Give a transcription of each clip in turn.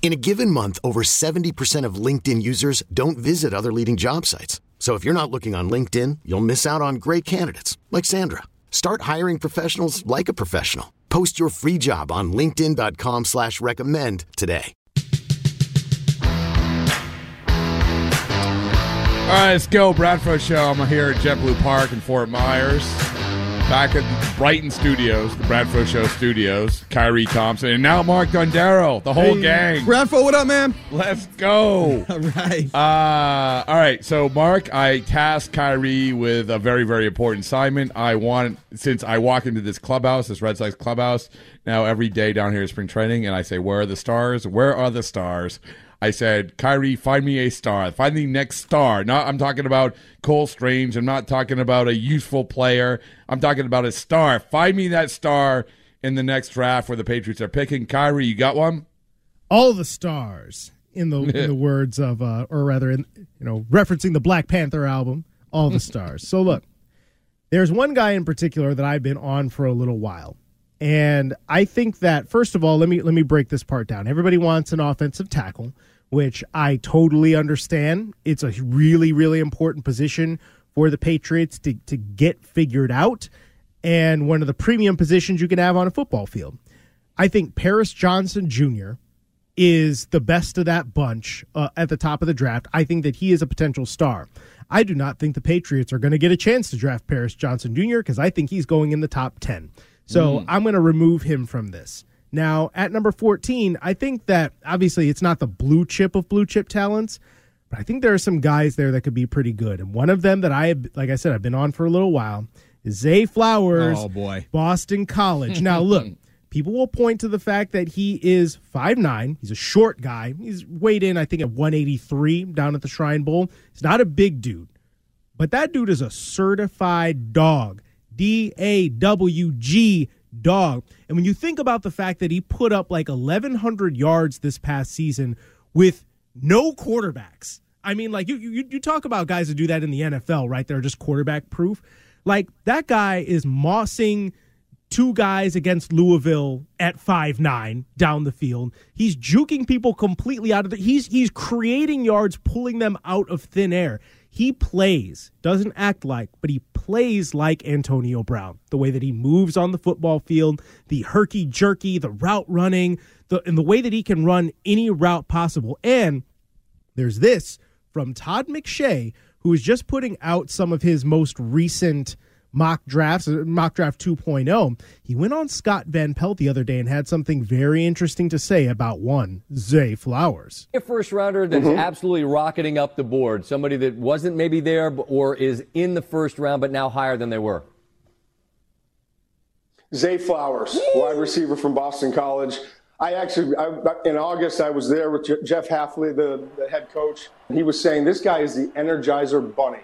In a given month, over 70% of LinkedIn users don't visit other leading job sites. So if you're not looking on LinkedIn, you'll miss out on great candidates like Sandra. Start hiring professionals like a professional. Post your free job on LinkedIn.com slash recommend today. All right, let's go. Bradford Show. I'm here at JetBlue Park in Fort Myers. Back at the Brighton Studios, the Bradford Show Studios. Kyrie Thompson. And now Mark Dondero, the whole Hey, gang. Bradford, what up, man? Let's go. All right. Uh, all right. So, Mark, I tasked Kyrie with a very, very important assignment. I want, since I walk into this clubhouse, this Red Sox clubhouse, now every day down here here is spring training, and I say, Where are the stars? Where are the stars? I said, Kyrie, find me a star. Find the next star. Not, I'm talking about Cole Strange. I'm not talking about a useful player. I'm talking about a star. Find me that star in the next draft where the Patriots are picking. Kyrie, you got one? all the stars in the in the words of uh or rather in you know referencing the Black Panther album all the stars so look there's one guy in particular that I've been on for a little while and I think that first of all let me let me break this part down everybody wants an offensive tackle which I totally understand it's a really really important position for the Patriots to to get figured out and one of the premium positions you can have on a football field I think Paris Johnson Jr is the best of that bunch uh, at the top of the draft. I think that he is a potential star. I do not think the Patriots are going to get a chance to draft Paris Johnson Jr. because I think he's going in the top 10. So mm. I'm going to remove him from this. Now, at number 14, I think that obviously it's not the blue chip of blue chip talents, but I think there are some guys there that could be pretty good. And one of them that I, have, like I said, I've been on for a little while is Zay Flowers, Oh, boy. Boston College. now, look, people will point to the fact that he is 5'9. He's a short guy. He's weighed in, I think, at 183 down at the Shrine Bowl. He's not a big dude, but that dude is a certified dog. D A W G dog. And when you think about the fact that he put up like 1,100 yards this past season with no quarterbacks. I mean, like you, you, you talk about guys that do that in the NFL, right? They're just quarterback proof. Like that guy is mossing two guys against Louisville at five nine down the field. He's juking people completely out of the. He's he's creating yards, pulling them out of thin air. He plays, doesn't act like, but he plays like Antonio Brown. The way that he moves on the football field, the herky jerky, the route running, the and the way that he can run any route possible. And there's this from Todd McShay, who is just putting out some of his most recent mock drafts, uh, mock draft 2.0. He went on Scott Van Pelt the other day and had something very interesting to say about one, Zay Flowers. A first rounder that's absolutely rocketing up the board, somebody that wasn't maybe there or is in the first round but now higher than they were. Zay Flowers, wide receiver from Boston College. I actually, I, in August, I was there with Jeff Hafley, the, the head coach. He was saying this guy is the Energizer Bunny,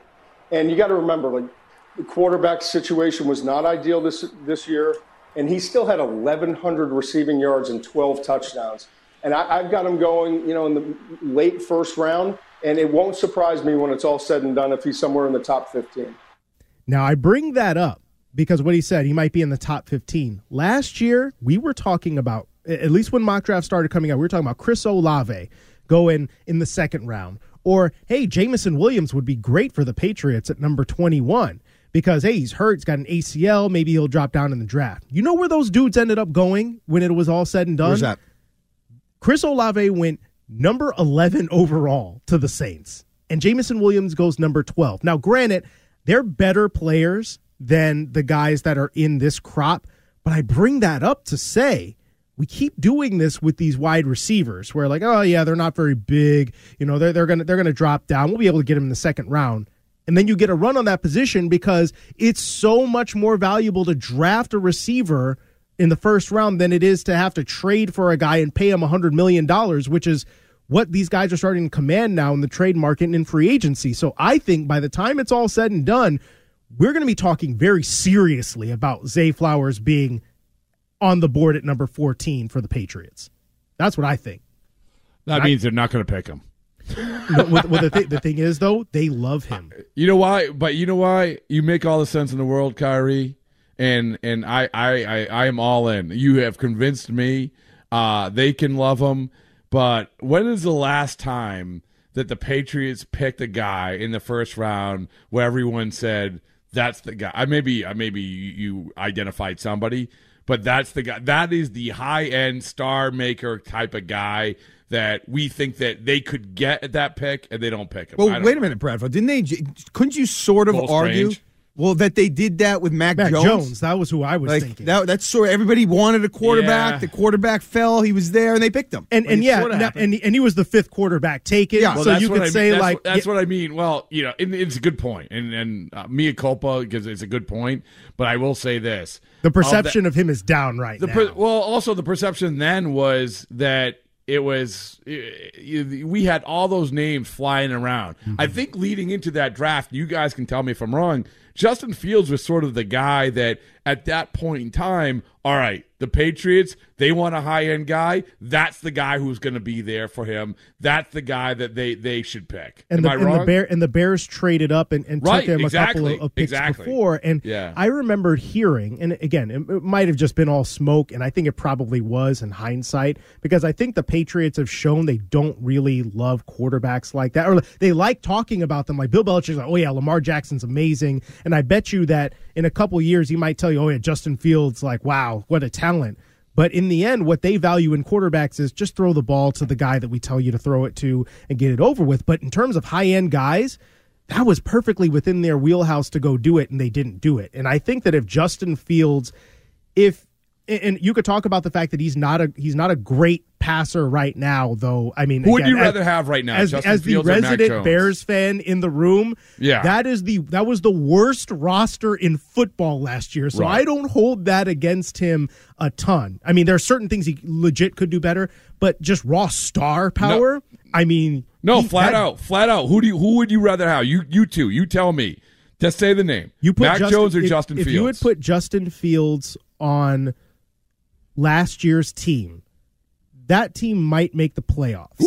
and you got to remember, like the quarterback situation was not ideal this this year, and he still had 1,100 receiving yards and 12 touchdowns. And I, I've got him going, you know, in the late first round, and it won't surprise me when it's all said and done if he's somewhere in the top 15. Now, I bring that up because what he said, he might be in the top 15. Last year, we were talking about, at least when mock draft started coming out, we were talking about Chris Olave going in the second round. Or, hey, Jameson Williams would be great for the Patriots at number 21 because, hey, he's hurt, he's got an ACL, maybe he'll drop down in the draft. You know where those dudes ended up going when it was all said and done? Where's that? Chris Olave went number 11 overall to the Saints, and Jameson Williams goes number 12. Now, granted, they're better players than the guys that are in this crop, But I bring that up to say we keep doing this with these wide receivers where like, oh yeah, they're not very big. You know, they're they're gonna they're gonna drop down. We'll be able to get them in the second round. And then you get a run on that position because it's so much more valuable to draft a receiver in the first round than it is to have to trade for a guy and pay him $100 million, which is what these guys are starting to command now in the trade market and in free agency. So I think by the time it's all said and done, we're going to be talking very seriously about Zay Flowers being on the board at number 14 for the Patriots. That's what I think. That I- means they're not going to pick him. What the, thi- the thing is, though, they love him. You know why? But you know why? You make all the sense in the world, Kyrie, and and I I I, I am all in. You have convinced me. Uh, they can love him, but when is the last time that the Patriots picked a guy in the first round where everyone said that's the guy? I maybe I maybe you identified somebody, but that's the guy. That is the high end star maker type of guy that we think that they could get at that pick, and they don't pick him. Well, don't wait a minute, Bradford. Didn't they? Couldn't you sort of Little argue? strange. Well, that they did that with Mac, Mac Jones. Jones. that was who I was Like thinking. that, that's sort. Of, everybody wanted a quarterback. Yeah. The quarterback fell. He was there, and they picked him. and Like, and yeah, sorta now- and and he was the fifth quarterback taken. Yeah. Well, so you what could I mean. say that's, like what, that's what I mean. Well, you know, and it's a good point, and and uh, mea culpa because it's a good point. But I will say this: the Of that- perception of him is down right the now. well, also the perception then was that it was uh, we had all those names flying around. Mm-hmm. I think leading into that draft, you guys can tell me if I'm wrong. Justin Fields was sort of the guy that at that point in time, all right, the Patriots, they want a high end guy. That's the guy who's going to be there for him. That's the guy that they they should pick. and Am the, I and wrong? the bear and the Bears traded up and, and Right, took him a couple of, of picks exactly. before. And Yeah. I remember hearing, and again, it, it might have just been all smoke, and I think it probably was in hindsight because I think the Patriots have shown they don't really love quarterbacks like that, or they like talking about them. Like Bill Belichick's like, oh yeah, Lamar Jackson's amazing, and I bet you that in a couple years he might tell you, oh yeah, Justin Fields, like wow, what a talent. But in the end, what they value in quarterbacks is just throw the ball to the guy that we tell you to throw it to and get it over with. But in terms of high end guys, that was perfectly within their wheelhouse to go do it, and they didn't do it. And I think that if Justin Fields, if and you could talk about the fact that he's not a he's not a great passer right now, though. I mean, Who would you as- rather have right now, As, Justin as the Fields or Mac resident? Bears fan in the room, Yeah. that is the that was the worst roster in football last year. So Right. I don't hold that against him a ton. I mean, there are certain things he legit could do better, but just raw star power. I mean, No, he- flat that- out, flat out. Who do you, who would you rather have? You you two. You tell me. Just say the name. You put Mac Justin, Jones or if, Justin if Fields. you would put Justin Fields on last year's team, that team might make the playoffs.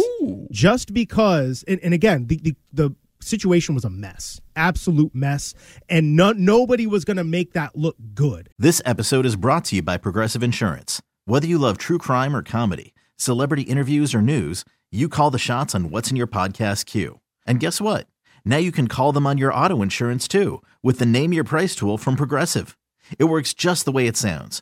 Just because, and, and again, the, the the situation was a mess, absolute mess, and no, nobody was going to make that look good. This episode is brought to you by Progressive Insurance. Whether you love true crime or comedy, celebrity interviews or news, you call the shots on what's in your podcast queue. And guess what? Now you can call them on your auto insurance too with the Name Your Price tool from Progressive. It works just the way it sounds.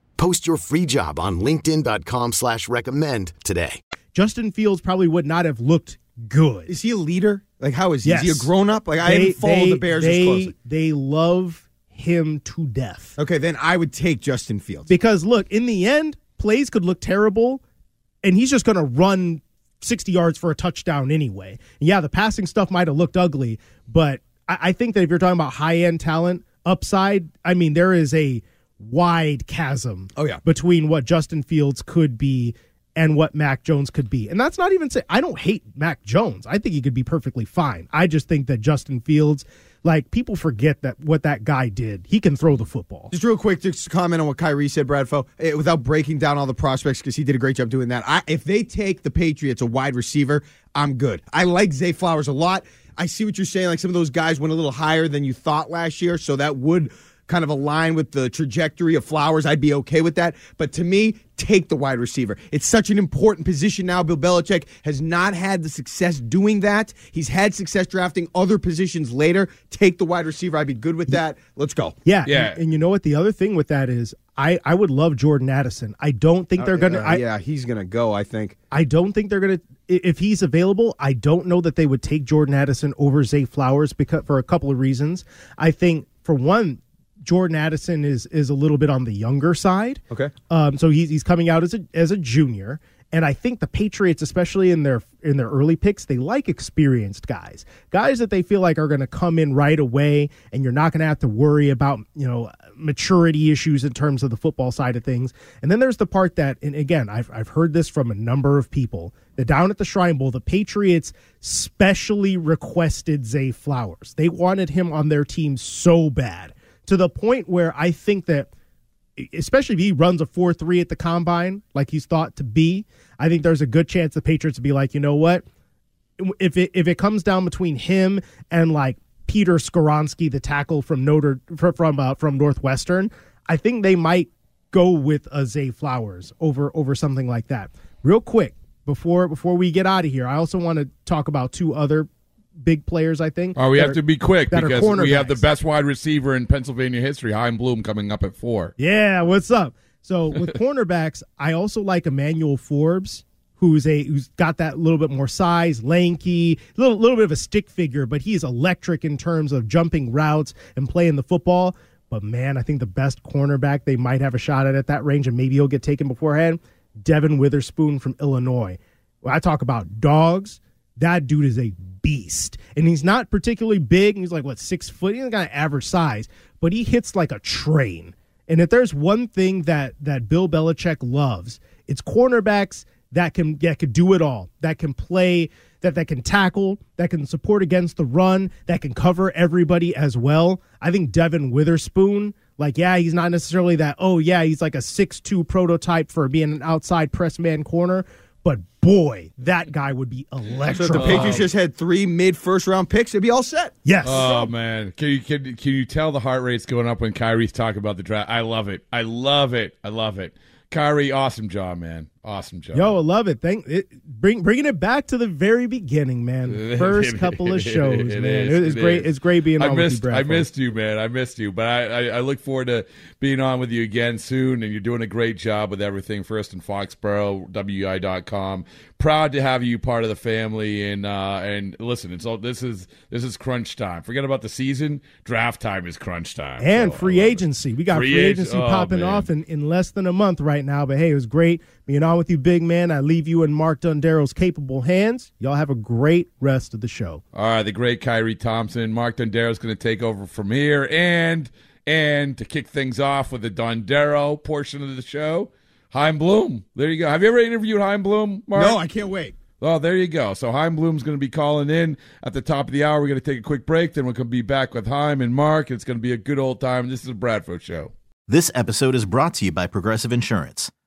Post your free job on linkedin.com slash recommend today. Justin Fields probably would not have looked good. is he a leader? Like, how is he? Yes. Is he a grown up? Like, I haven't followed they- the Bears they, as closely. They love him to death. Okay, then I would take Justin Fields. Because look, in the end, plays could look terrible, and he's just going to run 60 yards for a touchdown anyway. Yeah, the passing stuff might have looked ugly, but I, I think that if you're talking about high end talent, upside, I mean, there is a wide chasm Oh, yeah. between what Justin Fields could be and what Mac Jones could be. And that's not even say I don't hate Mac Jones. I think he could be perfectly fine. I just think that Justin Fields Like people forget that what that guy did. He can throw the football. Just real quick, just to comment on what Kyrie said, Bradfo, eh, without breaking down all the prospects because he did a great job doing that. I, if they take the Patriots a wide receiver, I'm good. I like Zay Flowers a lot. I see what you're saying. Like some of those guys went a little higher than you thought last year, so that would kind of align with the trajectory of Flowers. I'd be okay with that. But to me, take the wide receiver. It's such an important position now. Bill Belichick has not had the success doing that. He's had success drafting other positions later. Take the wide receiver. I'd be good with that. Let's go. Yeah, Yeah. And, and you know what? The other thing with that is, I I would love Jordan Addison. I don't think they're gonna. Uh, yeah, he's gonna go. I think. I don't think they're gonna. If he's available, I don't know that they would take Jordan Addison over Zay Flowers because for a couple of reasons. I think for one, Jordan Addison is is a little bit on the younger side. Okay. Um, so he's he's coming out as a as a junior, and I think the Patriots, especially in their in their early picks, they like experienced guys, guys that they feel like are going to come in right away, and you're not going to have to worry about you know maturity issues in terms of the football side of things. And then there's the part that, and again, I've I've heard this from a number of people that down at the Shrine Bowl, the Patriots specially requested Zay Flowers. They wanted him on their team so bad to the point where I think that especially if he runs a 4-3 at the combine like he's thought to be, I think there's a good chance the Patriots would be like, "You know what? If it if it comes down between him and like Peter Skoronski, the tackle from Notre from uh, from Northwestern, I think they might go with a Zay Flowers over over something like that. Real quick, before before we get out of here, I also want to talk about two other big players, I think. Oh, we have are- to be quick because we have the best wide receiver in Pennsylvania history, Chaim Bloom, coming up at four. Yeah, what's up? So with cornerbacks, I also like Emmanuel Forbes, who's a who's got that little bit more size, lanky, little little bit of a stick figure, but he's electric in terms of jumping routes and playing the football. But man, I think the best cornerback they might have a shot at at that range, and maybe he'll get taken beforehand. Devin Witherspoon from Illinois. When I talk about dogs, that dude is a beast. And he's not particularly big. He's like, what, six foot? He's got an average size, but he hits like a train. And if there's one thing that that Bill Belichick loves, it's cornerbacks that can that can do it all. That can play, that that can tackle, that can support against the run, that can cover everybody as well. I think Devin Witherspoon, like, yeah, he's not necessarily that, oh yeah, he's like a six-two prototype for being an outside press man corner. But boy, that guy would be So electric. if the Patriots just had three mid first round picks, it'd be all set. yes. Oh man, can you can, can you tell the heart rate's going up when Kyrie's talking about the draft? I love it. I love it. I love it. Kyrie, awesome job, man. Awesome job. Yo, I love it. Thank it, bring bringing it back to the very beginning, man. First couple of shows, It man. is, it is it great. is. It's great being I on missed, with you, Brad. I missed you, man. I missed you, but I, I, I look forward to being on with you again soon. And you're doing a great job with everything. First in Foxborough, WI.com. Proud to have you part of the family. And uh, and listen, it's all this is this is crunch time. Forget about the season. Draft time is crunch time. And So free love it. agency. We got Free free, ag- agency oh, popping man. off in, in less than a month right now. But hey, it was great being on with you, big man. I leave you in Mark Dondero's capable hands. Y'all have a great rest of the show. All right, the great Kyrie Thompson. Mark Dondero is going to take over from here, and and to kick things off with the Dondero portion of the show, Chaim Bloom. There you go. Have you ever interviewed Chaim Bloom, Mark? No, I can't wait. Oh, there you go. So Chaim Bloom's going to be calling in at the top of the hour. We're going to take a quick break, then we're going to be back with Chaim and Mark. It's going to be a good old time. This is a Bradford show. This episode is brought to you by Progressive Insurance.